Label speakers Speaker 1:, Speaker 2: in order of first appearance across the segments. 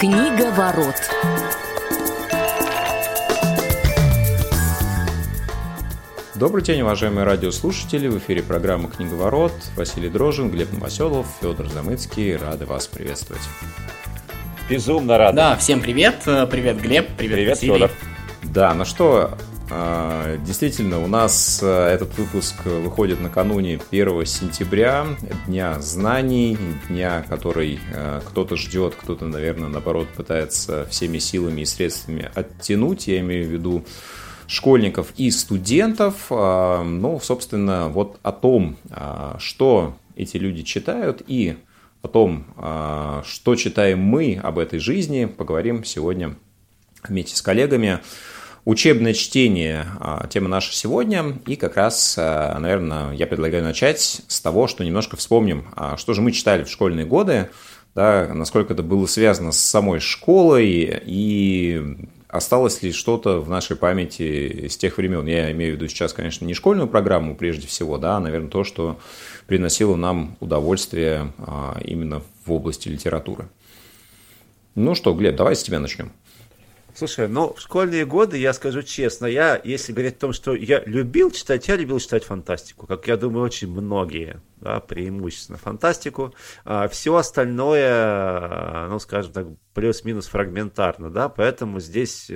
Speaker 1: Книга ворот.
Speaker 2: Добрый день, уважаемые радиослушатели. В эфире программа «Книговорот». Василий Дрожин, Глеб Новоселов, Федор Замыцкий. Рады вас приветствовать.
Speaker 3: Безумно рад.
Speaker 4: Да, всем привет. Привет, Глеб. Привет,
Speaker 3: Привет,
Speaker 4: Василий.
Speaker 3: Федор.
Speaker 2: Да, ну что, действительно, у нас а, этот выпуск выходит накануне 1 сентября, Дня знаний, дня, который а, кто-то ждет, кто-то, наверное, наоборот, пытается всеми силами и средствами оттянуть. Я имею в виду школьников и студентов. А, Ну, собственно, вот о том, а, что эти люди читают и о том, а, что читаем мы об этой жизни, поговорим сегодня вместе с коллегами. Учебное чтение а, – тема наша сегодня. И как раз, а, наверное, я предлагаю начать с того, что немножко вспомним, а, что же мы читали в школьные годы, да, насколько это было связано с самой школой и осталось ли что-то в нашей памяти с тех времен. Я имею в виду сейчас, конечно, не школьную программу прежде всего, да, а, наверное, то, что приносило нам удовольствие именно в области литературы. Ну что, Глеб, давай с тебя начнем.
Speaker 3: Слушай, ну, в школьные годы, я скажу честно, я, если говорить о том, что я любил читать, я любил читать фантастику, как я думаю, очень многие, да, преимущественно фантастику. А все остальное, ну, скажем так, плюс-минус фрагментарно, да, поэтому здесь...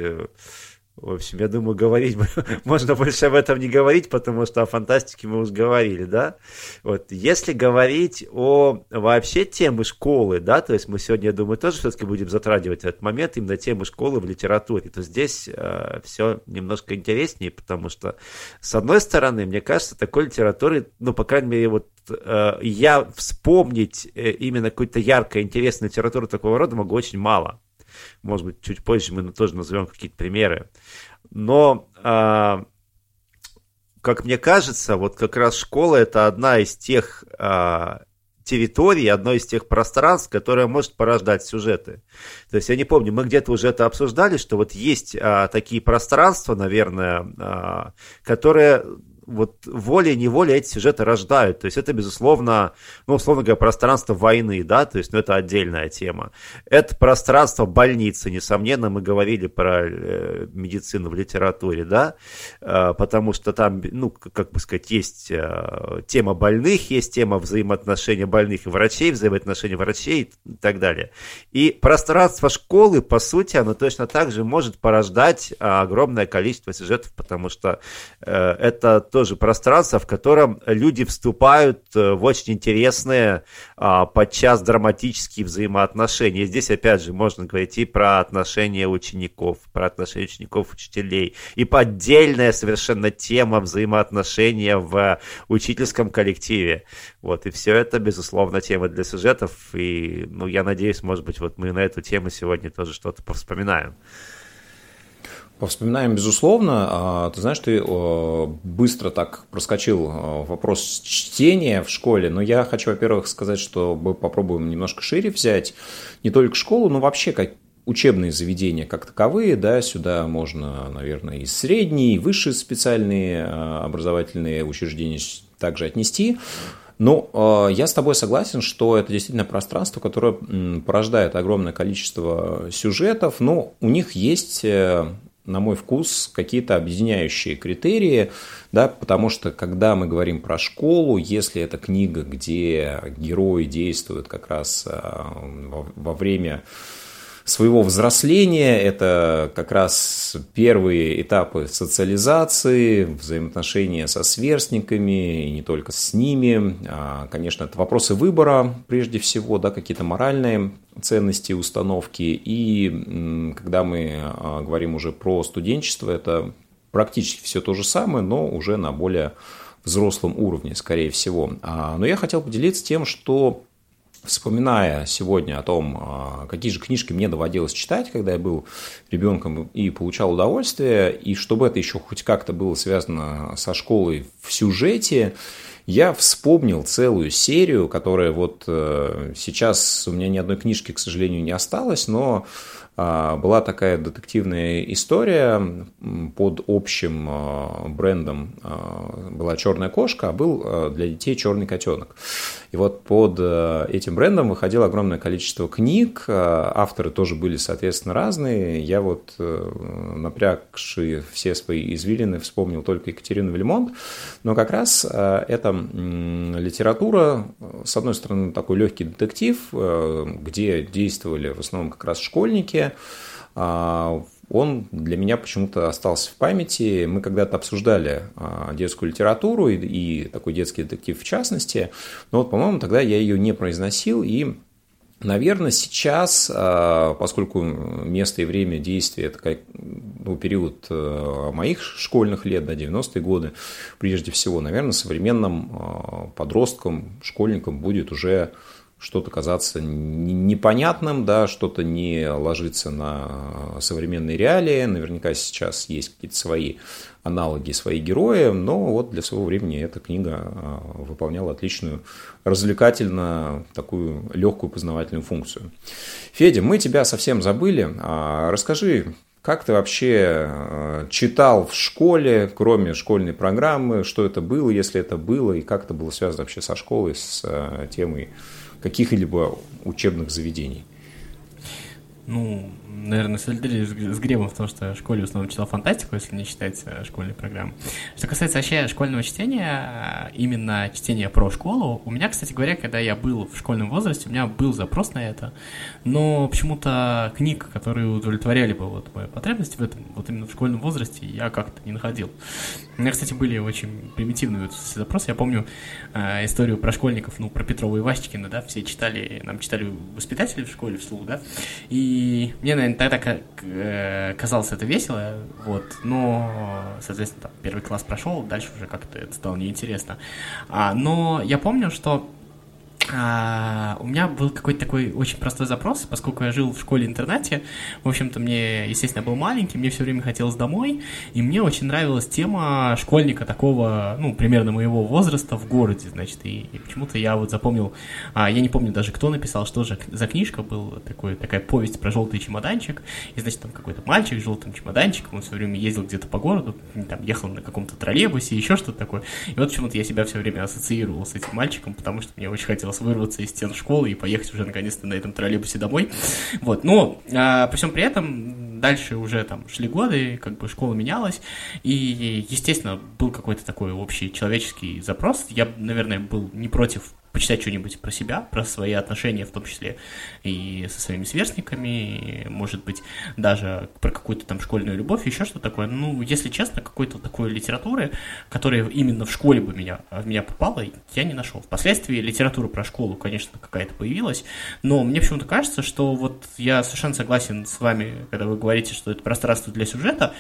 Speaker 3: В общем, я думаю, говорить можно больше об этом не говорить, потому что о фантастике мы уже говорили, да. Вот, если говорить о вообще темы школы, да, то есть мы сегодня, я думаю, тоже все-таки будем затрагивать этот момент именно темы школы в литературе, то здесь э, все немножко интереснее, потому что, с одной стороны, мне кажется, такой литературы, ну, по крайней мере, вот э, я вспомнить э, именно какую-то яркую, интересную литературу такого рода могу очень мало. Может быть, чуть позже мы тоже назовем какие-то примеры. Но, а, как мне кажется, вот как раз школа это одна из тех а, территорий, одно из тех пространств, которое может порождать сюжеты. То есть я не помню, мы где-то уже это обсуждали, что вот есть а, такие пространства, наверное, а, которые вот волей-неволей эти сюжеты рождают. То есть это, безусловно, ну, условно говоря, пространство войны, да, то есть, ну, это отдельная тема. Это пространство больницы, несомненно, мы говорили про э, медицину в литературе, да, э, потому что там, ну, как бы сказать, есть э, тема больных, есть тема взаимоотношения больных и врачей, взаимоотношения врачей и так далее. И пространство школы, по сути, оно точно так же может порождать а, огромное количество сюжетов, потому что э, это тоже пространство, в котором люди вступают э, в очень интересные, а, подчас драматические взаимоотношения. Здесь, опять же, можно говорить и про отношения учеников, про отношения учеников-учителей, и по отдельная совершенно тема взаимоотношения в учительском коллективе. Вот, и все это, безусловно, тема для сюжетов, и, ну, я надеюсь, может быть, вот мы на эту тему сегодня тоже что-то повспоминаем.
Speaker 2: Повспоминаем, безусловно. А, Ты знаешь, ты быстро так проскочил э, вопрос чтения в школе, но я хочу, во-первых, сказать, что мы попробуем немножко шире взять не только школу, но вообще как учебные заведения как таковые, да, сюда можно, наверное, и средние, и высшие специальные э, образовательные учреждения также отнести. Ну, я с тобой согласен, что это действительно пространство, которое порождает огромное количество сюжетов, но у них есть э, на мой вкус, какие-то объединяющие критерии, да, потому что когда мы говорим про школу, если это книга, где герои действуют как раз а, во, во время своего взросления, это как раз первые этапы социализации, взаимоотношения со сверстниками и не только с ними. А, Конечно, это вопросы выбора прежде всего, да, какие-то моральные ценности, установки. И когда мы а, говорим уже про студенчество, это практически все то же самое, но уже на более взрослом уровне, скорее всего. А, Но я хотел поделиться тем, что вспоминая сегодня о том, а, какие же книжки мне доводилось читать, когда я был ребенком и получал удовольствие, и чтобы это еще хоть как-то было связано со школой в сюжете, я вспомнил целую серию, которая вот э, сейчас у меня ни одной книжки, к сожалению, не осталось, но была такая детективная история под общим а, брендом а, была черная кошка, а был для детей черный котенок. И вот под этим брендом выходило огромное количество книг, авторы тоже были, соответственно, разные. Я вот, напрягший все свои извилины, вспомнил только Екатерину Вельмонт, но как раз эта литература, с одной стороны, такой легкий детектив, где действовали в основном как раз школьники, а, он для меня почему-то остался в памяти. Мы когда-то обсуждали а, детскую литературу и, и такой детский детектив в частности, но вот, по-моему, тогда я ее не произносил, и Наверное, сейчас, а, поскольку место и время действия – это ну, период моих школьных лет, да, 90-е годы, прежде всего, наверное, современным подросткам, школьникам будет уже что-то казаться непонятным, да, что-то не ложится на современные реалии. Наверняка сейчас есть какие-то свои аналоги, свои герои, но вот для своего времени эта книга а, выполняла отличную, развлекательно такую легкую познавательную функцию. Федя, мы тебя совсем забыли. А, расскажи, как ты вообще а, читал в школе, кроме школьной программы, что это было, если это было, и как это было связано вообще со школой, с темой каких-либо учебных заведений?
Speaker 4: Ну, наверное, солидарен с Гребом в том, что в школе в основном читал фантастику, если не считать э, школьной программы. Что касается вообще школьного чтения, э, именно чтения про школу, у меня, кстати говоря, когда я был в школьном возрасте, у меня был запрос на это, но почему-то книг, которые удовлетворяли бы вот мои потребности в этом, вот именно в школьном возрасте, я как-то не находил. У меня, кстати, были очень примитивные запросы. Я помню э, историю про школьников, ну, про Петрова и Васечкина, да, все читали, нам читали воспитатели в школе вслух, да, и мне, наверное, тогда э, казалось это весело, вот, но, соответственно, там, первый класс прошел, дальше уже как-то это стало неинтересно. А, но я помню, что а, у меня был какой-то такой очень простой запрос, поскольку я жил в школе-интернате, в общем-то, мне, естественно, был маленький, мне все время хотелось домой, и мне очень нравилась тема школьника такого, ну, примерно моего возраста в городе, значит, и, и почему-то я вот запомнил, а, я не помню даже, кто написал, что же за книжка, был такой, такая повесть про желтый чемоданчик, и, значит, там какой-то мальчик с желтым чемоданчиком, он все время ездил где-то по городу, там, ехал на каком-то троллейбусе, еще что-то такое, и вот почему-то я себя все время ассоциировал с этим мальчиком, потому что мне очень хотелось вырваться из стен школы и поехать уже наконец-то на этом троллейбусе домой. Вот, но а, при всем при этом дальше уже там шли годы, как бы школа менялась, и, естественно, был какой-то такой общий человеческий запрос. Я, наверное, был не против почитать что-нибудь про себя, про свои отношения, в том числе и со своими сверстниками, может быть, даже про какую-то там школьную любовь, еще что такое. Ну, если честно, какой-то такой литературы, которая именно в школе бы меня, в меня попала, я не нашел. Впоследствии литература про школу, конечно, какая-то появилась, но мне почему-то кажется, что вот я совершенно согласен с вами, когда вы говорите, что это пространство для сюжета,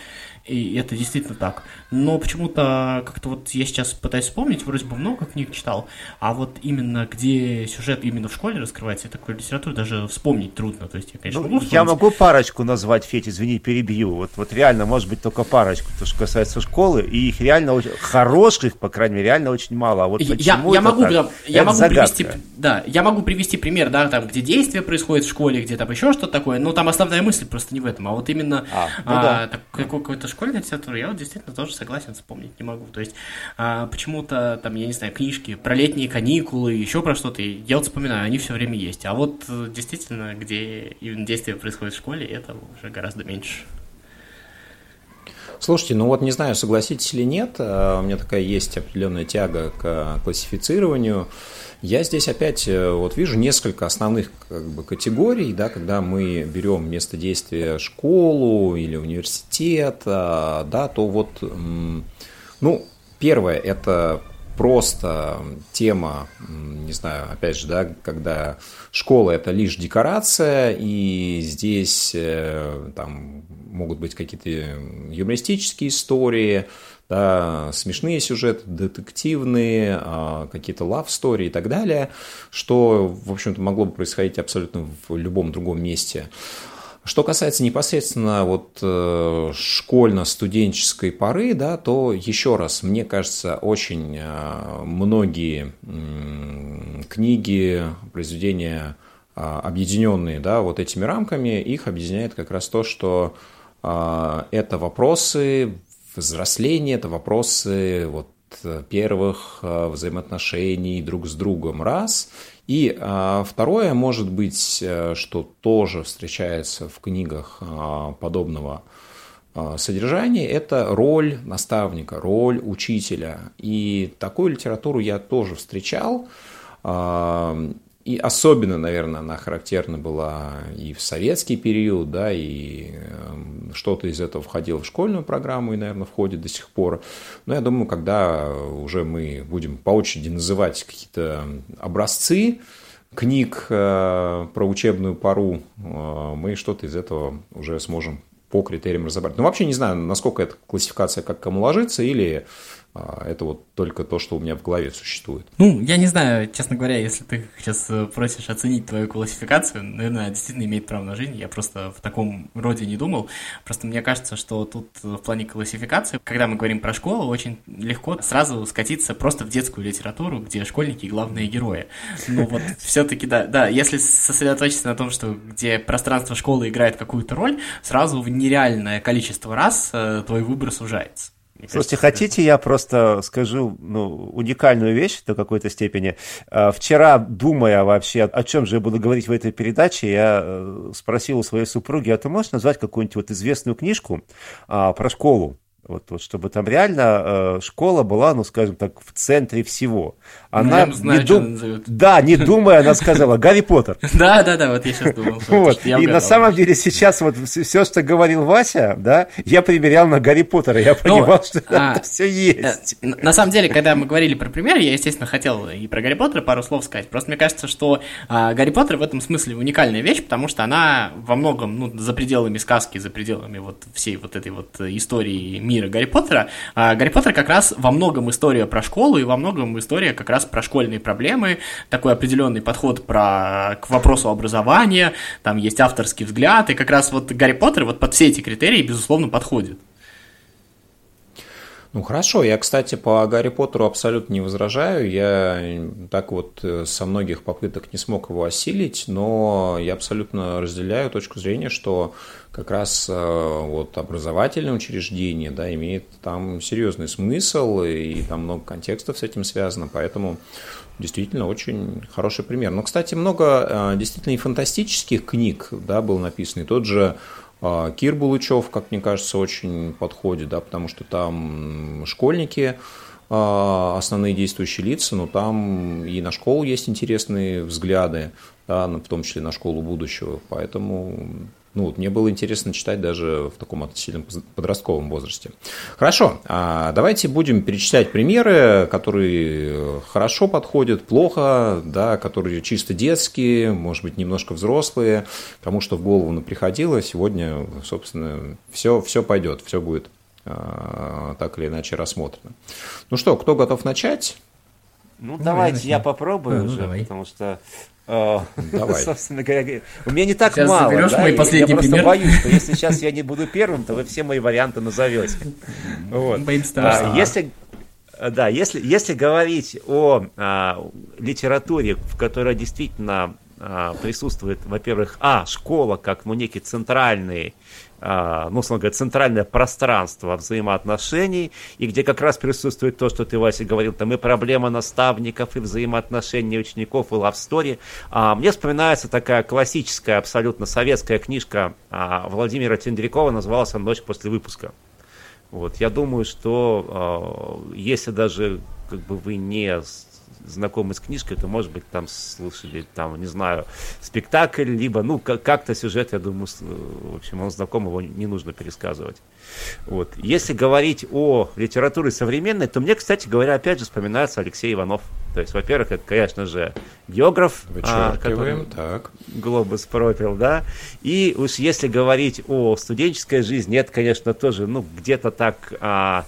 Speaker 4: и это действительно так. Но почему-то как-то вот я сейчас пытаюсь вспомнить, вроде бы много книг читал, а вот именно где сюжет именно в школе раскрывается, такую литературу даже вспомнить трудно. То есть я, конечно,
Speaker 3: ну, Я могу парочку назвать, Федь, извини, перебью. Вот, вот реально, может быть, только парочку, то, что касается школы, и их реально очень, хороших, по крайней мере, реально очень мало. А вот
Speaker 4: я, я могу, так? я, я могу привести, да, я могу привести пример, да, там, где действие происходит в школе, где там еще что-то такое, но там основная мысль просто не в этом, а вот именно а, ну а, да. так, какой-то школьной литературы я вот действительно тоже согласен, вспомнить не могу. То есть а, почему-то там, я не знаю, книжки про летние каникулы, еще про что-то, я вот вспоминаю, они все время есть. А вот э, действительно, где действие происходит в школе, это уже гораздо меньше.
Speaker 2: Слушайте, ну вот не знаю, согласитесь или нет, а, у меня такая есть определенная тяга к классифицированию. Я здесь опять э, вот вижу несколько основных как бы, категорий, да, когда мы берем место действия школу или университет, а, да, то вот, ну, первое – это просто тема, не знаю, опять же, да, когда школа это лишь декорация, и здесь э, там могут быть какие-то юмористические истории, да, смешные сюжеты, детективные, а, какие-то love story и так далее, что, в общем-то, могло бы происходить абсолютно в любом другом месте. Что касается непосредственно вот э, школьно-студенческой поры, да, то еще раз, мне кажется, очень э, многие книги, произведения объединенные да, вот этими рамками, их объединяет как раз то, что это вопросы взросления, это вопросы вот первых взаимоотношений друг с другом, раз. И второе, может быть, э, что тоже встречается в книгах подобного содержание – это роль наставника, роль учителя. И такую литературу я тоже встречал. И особенно, наверное, она характерна была и в советский период, да, и эм, что-то из этого входило в школьную программу и, наверное, входит до сих пор. Но я думаю, когда уже мы будем по очереди называть какие-то образцы книг э, про учебную пару, э, мы что-то из этого уже сможем по критериям разобрать. Ну, вообще не знаю, насколько эта классификация как кому ложится, или это вот только то, что у меня в голове существует.
Speaker 4: Ну, я не знаю, честно говоря, если ты сейчас э, просишь оценить твою классификацию, наверное, действительно имеет право на жизнь. Я просто в таком роде не думал. Просто мне кажется, что тут в плане классификации, когда мы говорим про школу, очень легко сразу скатиться просто в детскую литературу, где школьники главные герои. Ну вот все-таки да, да, если сосредоточиться на том, что где пространство школы играет какую-то роль, сразу в нереальное количество раз э, твой выбор сужается.
Speaker 3: Слушайте, хотите, я просто скажу ну, уникальную вещь до какой-то степени. А, вчера, думая вообще, о чем же я буду говорить в этой передаче, я э, спросил у своей супруги, а ты можешь назвать какую-нибудь вот известную книжку а, про школу? Вот, вот чтобы там реально э, школа была, ну, скажем так, в центре всего. Она, ну, знаю, не дум... да, не думая, она сказала Гарри Поттер.
Speaker 4: Да, да, да, вот я сейчас думал.
Speaker 3: Вот. И на самом деле сейчас вот все, что говорил Вася, да, я примерял на Гарри Поттера, я ну, понимал, что а, это все есть.
Speaker 4: Э, на самом деле, когда мы говорили про пример, я, естественно, хотел и про Гарри Поттера пару слов сказать. Просто мне кажется, что а, Гарри Поттер в этом смысле уникальная вещь, потому что она во многом, ну, за пределами сказки, за пределами вот всей вот этой вот истории мира мира Гарри Поттера. А Гарри Поттер как раз во многом история про школу и во многом история как раз про школьные проблемы, такой определенный подход про, к вопросу образования, там есть авторский взгляд, и как раз вот Гарри Поттер вот под все эти критерии, безусловно, подходит.
Speaker 2: Ну хорошо, я, кстати, по Гарри Поттеру абсолютно не возражаю. Я так вот э, со многих попыток не смог его осилить, но я абсолютно разделяю точку зрения, что как раз э, вот образовательное учреждение, да, имеет там серьезный смысл, и там много контекстов с этим связано, поэтому действительно очень хороший пример. Но, кстати, много э, действительно и фантастических книг, да, был написано, и тот же Кир Булычев, как мне кажется, очень подходит, да, потому что там школьники, а, основные действующие лица, но там и на школу есть интересные взгляды, да, в том числе на школу будущего. Поэтому ну, вот мне было интересно читать даже в таком относительно подростковом возрасте. Хорошо, а давайте будем перечислять примеры, которые хорошо подходят, плохо, да, которые чисто детские, может быть, немножко взрослые, кому что в голову приходило. Сегодня, собственно, все, все пойдет, все будет а, так или иначе рассмотрено. Ну что, кто готов начать?
Speaker 3: Ну, ну давайте я, я попробую ну, уже, давай. потому что Давай. Собственно говоря, у меня не так сейчас мало. Заберешь да, мой последний я пример. просто боюсь, что если сейчас я не буду первым, то вы все мои варианты назовете. Вот. А, если, да, если, если говорить о а, литературе, в которой действительно а, присутствует, во-первых, а, школа как ну, некий центральный а, ну, условно говоря, центральное пространство взаимоотношений, и где как раз присутствует то, что ты, Вася, говорил, там и проблема наставников, и взаимоотношения учеников, и. А, мне вспоминается такая классическая, абсолютно советская книжка а, Владимира Тендрякова, называлась «Ночь после выпуска». Вот, я думаю, что если даже как бы вы не знакомы с книжкой, то, может быть, там слушали, там, не знаю, спектакль, либо, ну, как-то сюжет, я думаю, в общем, он знаком, его не нужно пересказывать. Вот. Если говорить о литературе современной, то мне, кстати говоря, опять же вспоминается Алексей Иванов. То есть, во-первых, это, конечно же, географ,
Speaker 2: а, который так.
Speaker 3: глобус пропил, да. И уж если говорить о студенческой жизни, это, конечно, тоже, ну, где-то так... А,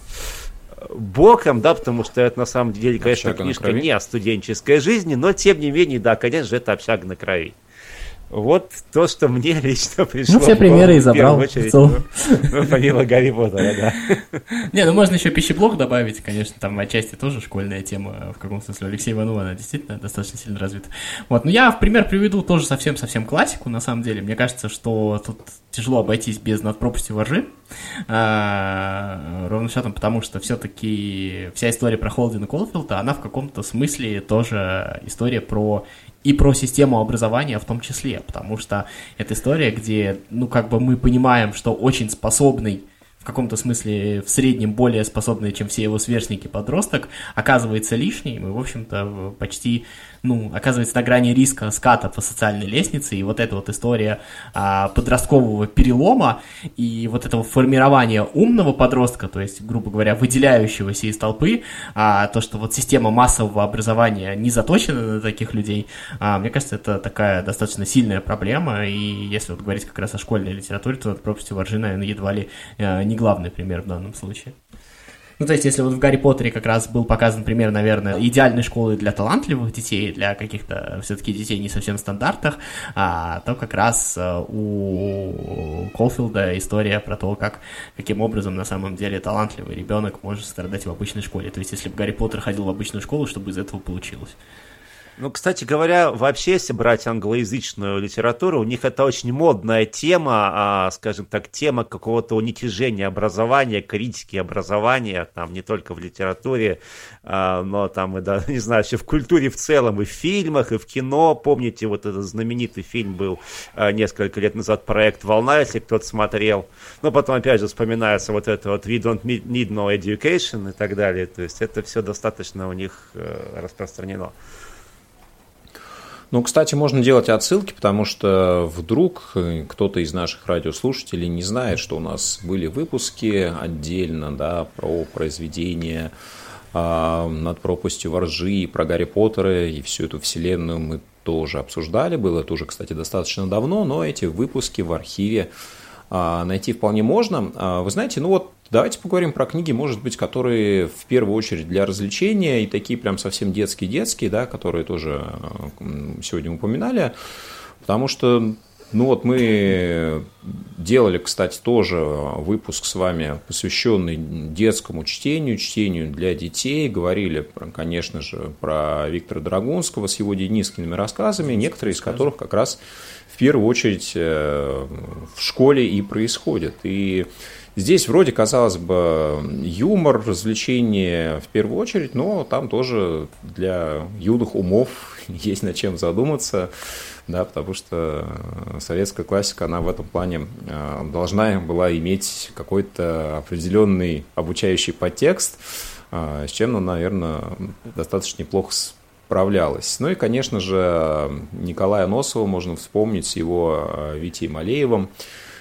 Speaker 3: боком, да, потому что это на самом деле, конечно, общага книжка не о студенческой жизни, но тем не менее, да, конечно же, это общага на крови. Вот то, что мне лично пришло.
Speaker 4: Ну, все примеры и забрал. Очередь, в
Speaker 3: ну, помимо Гарри Поттера, да.
Speaker 4: Не, ну можно еще пищеблок добавить, конечно, там отчасти тоже школьная тема, в каком смысле. Алексей Иванова, она действительно достаточно сильно развита. Вот, но я в пример приведу тоже совсем-совсем классику, на самом деле. Мне кажется, что тут тяжело обойтись без над пропастью воржи. А, ровно счетом, потому что все-таки вся история про Холдина Колфилда, она в каком-то смысле тоже история про и про систему образования в том числе, потому что это история, где, ну, как бы мы понимаем, что очень способный в каком-то смысле в среднем более способный, чем все его сверстники подросток, оказывается лишним и, в общем-то, почти ну, оказывается на грани риска ската по социальной лестнице, и вот эта вот история а, подросткового перелома и вот этого формирования умного подростка, то есть, грубо говоря, выделяющегося из толпы, а, то, что вот система массового образования не заточена на таких людей, а, мне кажется, это такая достаточно сильная проблема, и если вот говорить как раз о школьной литературе, то пропасти воржи, наверное, едва ли а, не главный пример в данном случае. Ну, то есть, если вот в Гарри Поттере как раз был показан пример, наверное, идеальной школы для талантливых детей, для каких-то все-таки детей не совсем стандартных, а, то как раз э, у Колфилда история про то, как, каким образом на самом деле талантливый ребенок может страдать в обычной школе. То есть, если бы Гарри Поттер ходил в обычную школу, чтобы из этого получилось.
Speaker 3: Ну, кстати говоря, вообще, если брать англоязычную литературу, у них это очень модная тема, а, скажем так, тема какого-то уничижения образования, критики образования, там не только в литературе, а, но там и, да, не знаю, еще в культуре в целом, и в фильмах, и в кино. Помните, вот этот знаменитый фильм был а, несколько лет назад, проект «Волна», если кто-то смотрел. Но потом, опять же, вспоминается вот это вот «We don't need no education» и так далее. То есть это все достаточно у них э, распространено.
Speaker 2: Ну, кстати, можно делать отсылки, потому что вдруг кто-то из наших радиослушателей не знает, что у нас были выпуски отдельно да, про произведения э, над пропастью воржи, про Гарри Поттера и всю эту вселенную мы тоже обсуждали. Было это уже, кстати, достаточно давно, но эти выпуски в архиве э, найти вполне можно. Э, вы знаете, ну вот Давайте поговорим про книги, может быть, которые в первую очередь для развлечения и такие прям совсем детские-детские, да, которые тоже сегодня упоминали, потому что ну вот мы делали, кстати, тоже выпуск с вами, посвященный детскому чтению, чтению для детей. Говорили, конечно же, про Виктора Драгунского с его денискиными рассказами, некоторые из которых как раз в первую очередь э, в школе и происходят. И Здесь вроде, казалось бы, юмор, развлечение в первую очередь, но там тоже для юных умов есть над чем задуматься, да, потому что советская классика, она в этом плане э, должна была иметь какой-то определенный обучающий подтекст, э, с чем, ну, наверное, достаточно неплохо справлялась. Ну и, конечно же, Николая Носова можно вспомнить с его э, Витей Малеевым,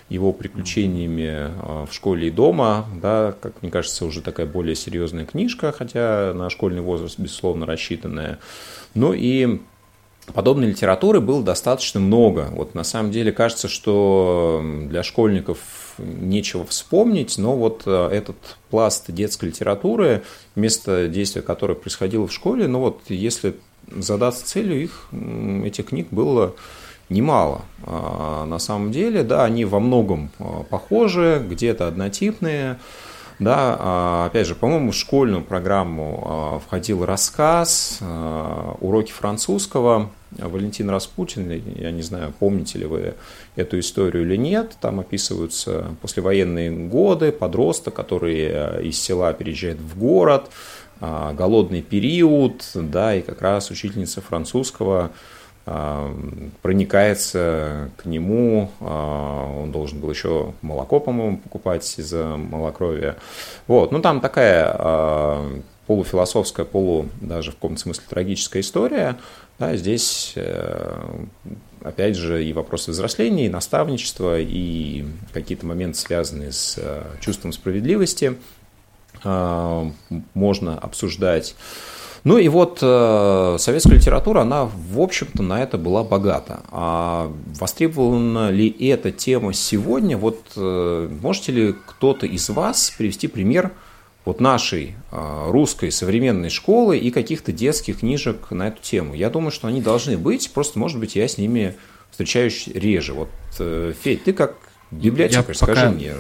Speaker 2: его приключениями а, в школе и дома, да, как мне кажется, уже такая более серьезная книжка, хотя на школьный возраст, безусловно, рассчитанная. Ну и подобной литературы было достаточно много. Вот на самом деле кажется, что для школьников нечего вспомнить, но вот а, этот пласт детской литературы, место действия которой происходило в школе, ну вот если задаться целью, их, этих книг было немало. А, на самом деле, да, они во многом а, похожи, где-то однотипные. Да, а, опять же, по-моему, в школьную программу входил рассказ, уроки французского. Валентин Распутин, я не знаю, помните ли вы эту историю или нет, там описываются послевоенные годы, подросток, который из села переезжает в город, голодный период, да, и как раз учительница французского проникается к нему, а, он должен был еще молоко, по-моему, покупать из-за малокровия. Вот, ну там такая а, полуфилософская, полу даже в каком-то смысле трагическая история. Да, здесь, э, опять же, и вопросы взросления, и наставничества, и какие-то моменты, связанные с э, чувством справедливости, можно обсуждать. Ну и вот э, советская литература, она, в общем-то, на это была богата. А востребована ли эта тема сегодня? Вот э, можете ли кто-то из вас привести пример вот нашей э, русской современной школы и каких-то детских книжек на эту тему? Я думаю, что они должны быть, просто, может быть, я с ними встречаешь реже. Вот, э, Федь, ты как библиотекарь, скажи пока... мне,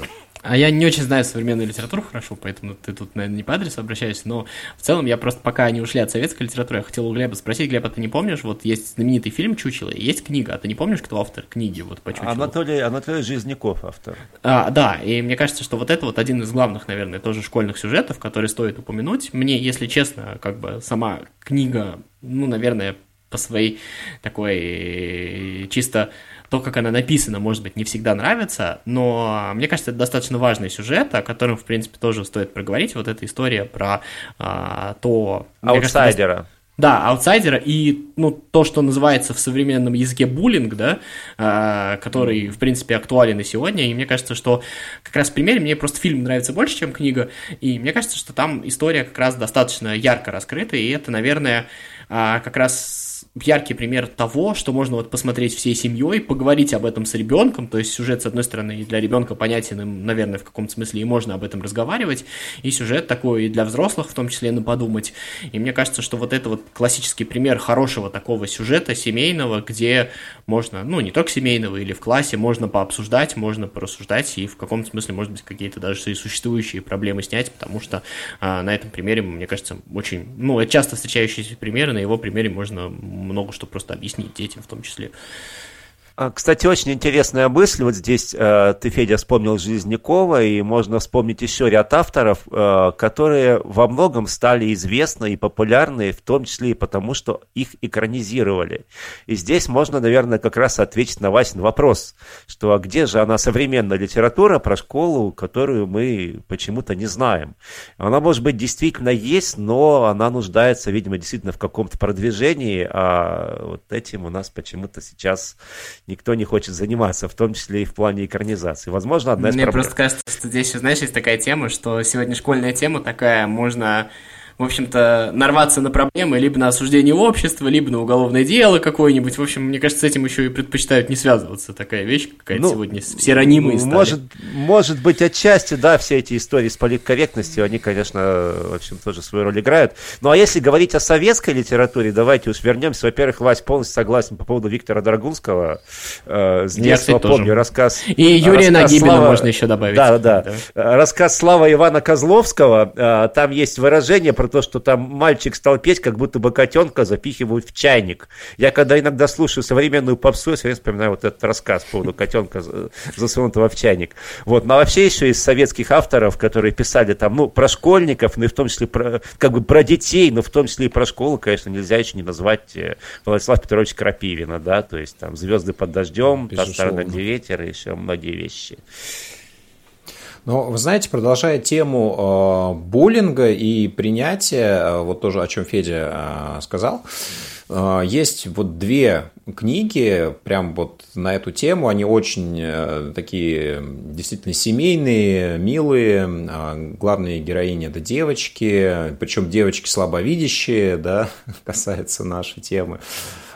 Speaker 4: а я не очень знаю современную литературу хорошо, поэтому ты тут, наверное, не по адресу обращаешься, но в целом я просто пока не ушли от советской литературы, я хотел у Глеба спросить, Глеб, а ты не помнишь, вот есть знаменитый фильм «Чучело», есть книга, а ты не помнишь, кто автор книги вот по «Чучелу»?
Speaker 3: Анатолий, Анатолий Жизняков автор.
Speaker 4: А, да, и мне кажется, что вот это вот один из главных, наверное, тоже школьных сюжетов, который стоит упомянуть. Мне, если честно, как бы сама книга, ну, наверное, по своей такой чисто то, как она написана, может быть, не всегда нравится, но мне кажется, это достаточно важный сюжет, о котором, в принципе, тоже стоит проговорить. Вот эта история про а, то...
Speaker 3: Аутсайдера. Кажется,
Speaker 4: да, аутсайдера и ну, то, что называется в современном языке буллинг, да, э, который, в принципе, актуален и сегодня. И мне кажется, что как раз в примере мне просто фильм нравится больше, чем книга. И мне кажется, что там история как раз достаточно ярко раскрыта. И это, наверное, э, как раз яркий пример того, что можно вот посмотреть всей семьей, поговорить об этом с ребенком, то есть сюжет, с одной стороны, и для ребенка понятен, им, наверное, в каком-то смысле и можно об этом разговаривать, и сюжет такой и для взрослых, в том числе, на подумать. И мне кажется, что вот это вот классический пример хорошего такого сюжета семейного, где можно, ну, не только семейного или в классе, можно пообсуждать, можно порассуждать, и в каком-то смысле, может быть, какие-то даже и существующие проблемы снять, потому что а, на этом примере, мне кажется, очень, ну, часто встречающиеся примеры, на его примере можно много что просто объяснить детям в том числе.
Speaker 3: А, кстати, очень интересная мысль. Вот здесь э, ты, Федя, вспомнил Железнякова, и можно вспомнить еще ряд авторов, э, которые во многом стали известны и популярны, в том числе и потому, что их экранизировали. И здесь можно, наверное, как раз ответить на Васин вопрос, что а где же она современная литература про школу, которую мы почему-то не знаем. Она, может быть, действительно есть, но она нуждается, видимо, действительно в каком-то продвижении, а вот этим у нас почему-то сейчас никто не хочет заниматься, в том числе и в плане экранизации. Возможно, одна из
Speaker 4: Мне
Speaker 3: проблем.
Speaker 4: просто кажется, что здесь, знаешь, есть такая тема, что сегодня школьная тема такая, можно в общем-то, нарваться на проблемы либо на осуждение общества, либо на уголовное дело какое-нибудь. В общем, мне кажется, с этим еще и предпочитают не связываться. Такая вещь какая-то ну, сегодня. Все ранимые стали.
Speaker 3: Может, может быть, отчасти, да, все эти истории с политкорректностью, они, конечно, в общем, тоже свою роль играют. Ну, а если говорить о советской литературе, давайте уж вернемся. Во-первых, Вась полностью согласен по поводу Виктора Драгунского. Э, с детства Я, кстати, помню тоже. рассказ.
Speaker 4: И Юрия рассказ Нагибина Слава... можно еще добавить.
Speaker 3: Да, да, да. Рассказ Слава Ивана Козловского. Э, там есть выражение про то, что там мальчик стал петь, как будто бы котенка запихивают в чайник. Я когда иногда слушаю современную попсу, я все время вспоминаю вот этот рассказ по поводу котенка, засунутого в чайник. Вот. Но вообще еще из советских авторов, которые писали там, ну, про школьников, ну и в том числе про, как бы про детей, но в том числе и про школу, конечно, нельзя еще не назвать э, Владислава Петровича Крапивина, да, то есть там «Звезды под дождем», «Та сторона, где ветер» и еще многие вещи.
Speaker 2: Но, вы знаете, продолжая тему э, буллинга и принятия, э, вот тоже о чем Федя э, сказал, есть вот две книги прям вот на эту тему, они очень такие действительно семейные, милые, главные героини это девочки, причем девочки слабовидящие, да, касается нашей темы.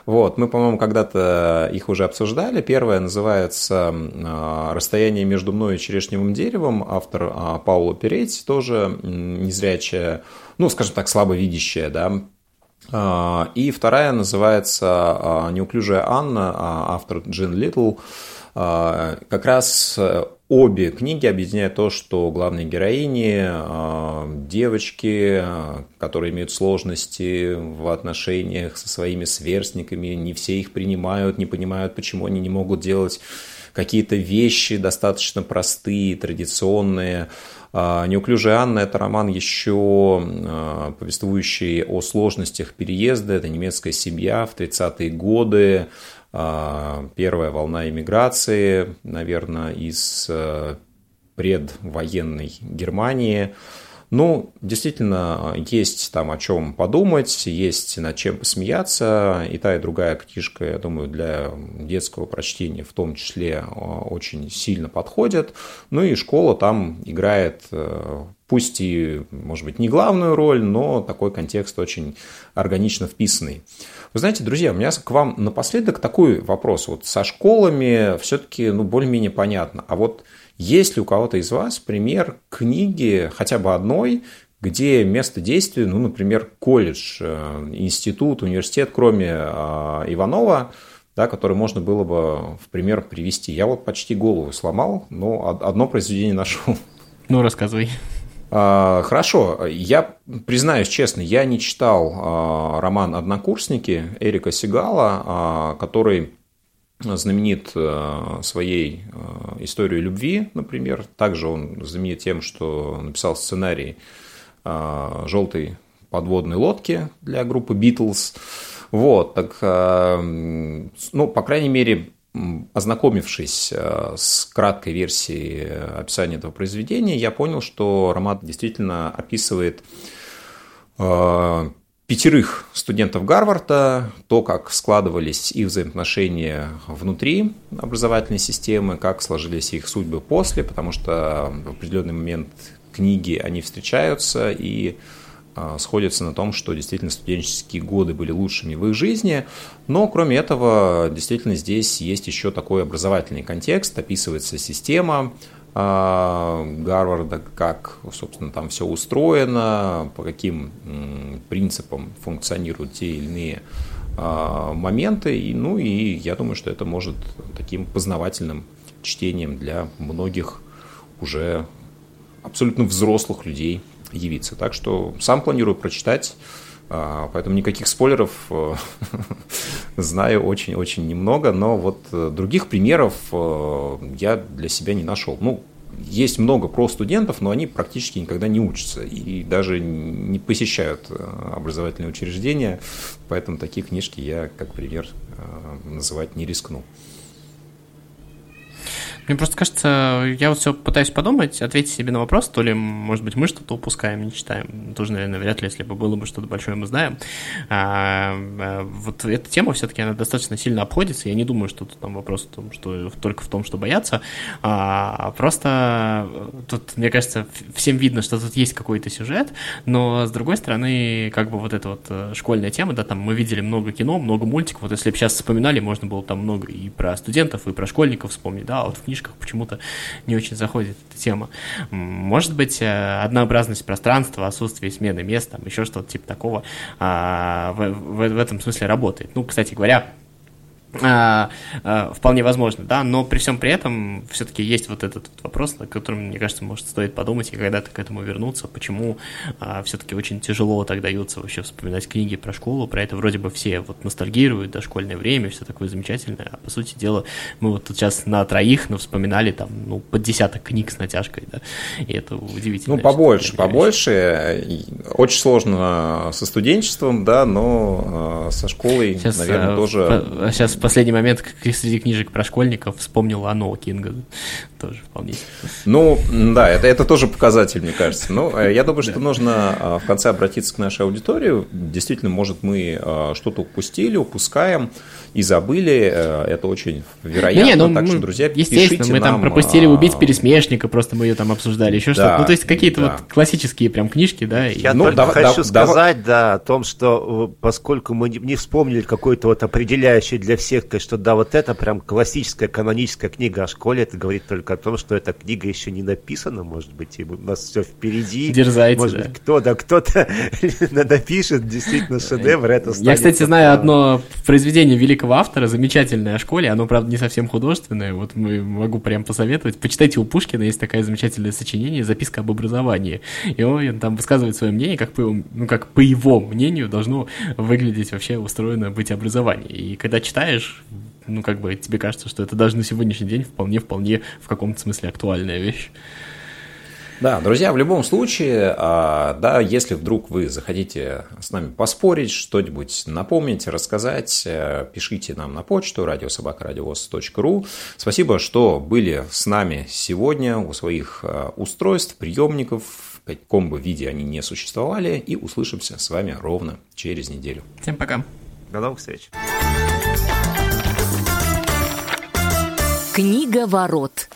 Speaker 2: Вот, мы, по-моему, когда-то их уже обсуждали. Первая называется а, «Расстояние между мной и черешневым деревом». Автор а, Паула Перетти, тоже незрячая, ну, скажем так, слабовидящая, да, а, и вторая называется «Неуклюжая Анна», автор Джин Литл. Как раз Обе книги объединяют то, что главные героини, а, девочки, а, которые имеют сложности в отношениях со своими сверстниками, не все их принимают, не понимают, почему они не могут делать какие-то вещи достаточно простые, традиционные. А, «Неуклюжая Анна» – это роман еще повествующий о сложностях переезда. Это немецкая семья в 30-е годы, первая волна иммиграции, наверное, из э, предвоенной Германии. Ну, действительно, есть там о чем подумать, есть над чем посмеяться. И та, и другая книжка, я думаю, для детского прочтения в том числе э, очень сильно подходят. Ну и школа там играет, э, пусть и, может быть, не главную роль, но такой контекст очень органично вписанный. Вы знаете, друзья, у меня к вам напоследок такой вопрос. Вот со школами все-таки ну, более-менее понятно. А вот есть ли у кого-то из вас пример книги, хотя бы одной, где место действия, ну, например, колледж, э, институт, университет, кроме э, Иванова, да, который можно было бы в пример привести. Я вот почти голову сломал, но одно произведение нашел.
Speaker 4: Ну, рассказывай.
Speaker 2: А, хорошо, я признаюсь честно, я не читал а, роман «Однокурсники» Эрика Сигала, а, который знаменит своей историей любви, например. Также он знаменит тем, что написал сценарий «Желтой подводной лодки» для группы «Битлз». Вот, так, ну, по крайней мере, ознакомившись э, с краткой версией э, описания этого произведения, я понял, что роман действительно описывает э, пятерых студентов Гарварда, то, как складывались их взаимоотношения внутри образовательной системы, как сложились их судьбы после, потому что в определенный момент книги они встречаются и сходятся на том, что действительно студенческие годы были лучшими в их жизни, но кроме этого, действительно здесь есть еще такой образовательный контекст, описывается система а, Гарварда, как, собственно, там все устроено, по каким принципам функционируют те или иные а, моменты, и, ну и я думаю, что это может таким познавательным чтением для многих уже абсолютно взрослых людей явиться. Так что сам планирую прочитать, а, поэтому никаких спойлеров э, знаю очень-очень немного, но вот э, других примеров э, я для себя не нашел. Ну, есть много про студентов, но они практически никогда не учатся и даже не посещают образовательные учреждения, поэтому такие книжки я как пример называть не рискну.
Speaker 4: Мне просто кажется, я вот все пытаюсь подумать, ответить себе на вопрос, то ли, может быть, мы что-то упускаем, не читаем. Тоже, наверное, вряд ли, если бы было бы что-то большое, мы знаем. А, а, вот эта тема все-таки, она достаточно сильно обходится. Я не думаю, что тут там вопрос в том, что только в том, что бояться. А, просто тут, мне кажется, всем видно, что тут есть какой-то сюжет, но, с другой стороны, как бы вот эта вот э, школьная тема, да, там мы видели много кино, много мультиков. Вот если бы сейчас вспоминали, можно было там много и про студентов, и про школьников вспомнить, да, вот в книжках книжках почему-то не очень заходит эта тема. Может быть, э, однообразность пространства, отсутствие смены мест, там еще что-то типа такого а, в, в, в этом смысле работает. Ну, кстати говоря, а, а, вполне возможно, да, но при всем при этом все-таки есть вот этот вот вопрос, на котором, мне кажется, может стоит подумать и когда-то к этому вернуться, почему а, все-таки очень тяжело так дается вообще вспоминать книги про школу, про это вроде бы все вот ностальгируют, да, школьное время, все такое замечательное, а по сути дела мы вот тут сейчас на троих, но вспоминали там, ну, под десяток книг с натяжкой, да, и это удивительно.
Speaker 2: Ну, побольше, побольше, очень сложно со студенчеством, да, но со школой, сейчас, наверное, тоже...
Speaker 4: Сейчас в последний момент среди книжек про школьников вспомнил Оно Кинга. Тоже вполне.
Speaker 2: Ну, да, это, это тоже показатель, мне кажется. Но э, я думаю, что нужно а, в конце обратиться к нашей аудитории. Действительно, может, мы а, что-то упустили, упускаем и забыли. Э, это очень вероятно. Не, не, ну,
Speaker 4: так что, друзья, естественно, мы там пропустили а, «Убить пересмешника», просто мы ее там обсуждали, еще да, что-то. Ну, то есть какие-то да. вот классические прям книжки, да.
Speaker 3: Я ну, только да, хочу да, сказать, да, о том, что поскольку мы не вспомнили какой-то вот определяющий для всех что да, вот это прям классическая каноническая книга о школе, это говорит только о том, что эта книга еще не написана, может быть, и у нас все впереди.
Speaker 4: Дерзайте,
Speaker 3: может да. быть, кто-то, кто-то напишет действительно шедевр, это
Speaker 4: Я, кстати, знаю одно произведение великого автора, замечательное о школе, оно, правда, не совсем художественное, вот могу прям посоветовать. Почитайте у Пушкина, есть такое замечательное сочинение «Записка об образовании», и он там высказывает свое мнение, как по, ну, как по его мнению должно выглядеть вообще устроено быть образование. И когда читаешь, ну, как бы тебе кажется, что это даже на сегодняшний день вполне-вполне в каком-то смысле актуальная вещь.
Speaker 2: Да, друзья, в любом случае, а, да, если вдруг вы захотите с нами поспорить, что-нибудь напомнить, рассказать, э, пишите нам на почту радиособакарадиовоз.ру. Спасибо, что были с нами сегодня у своих э, устройств, приемников, в каком бы виде они не существовали, и услышимся с вами ровно через неделю.
Speaker 4: Всем пока.
Speaker 3: До новых встреч.
Speaker 1: Книга ворот.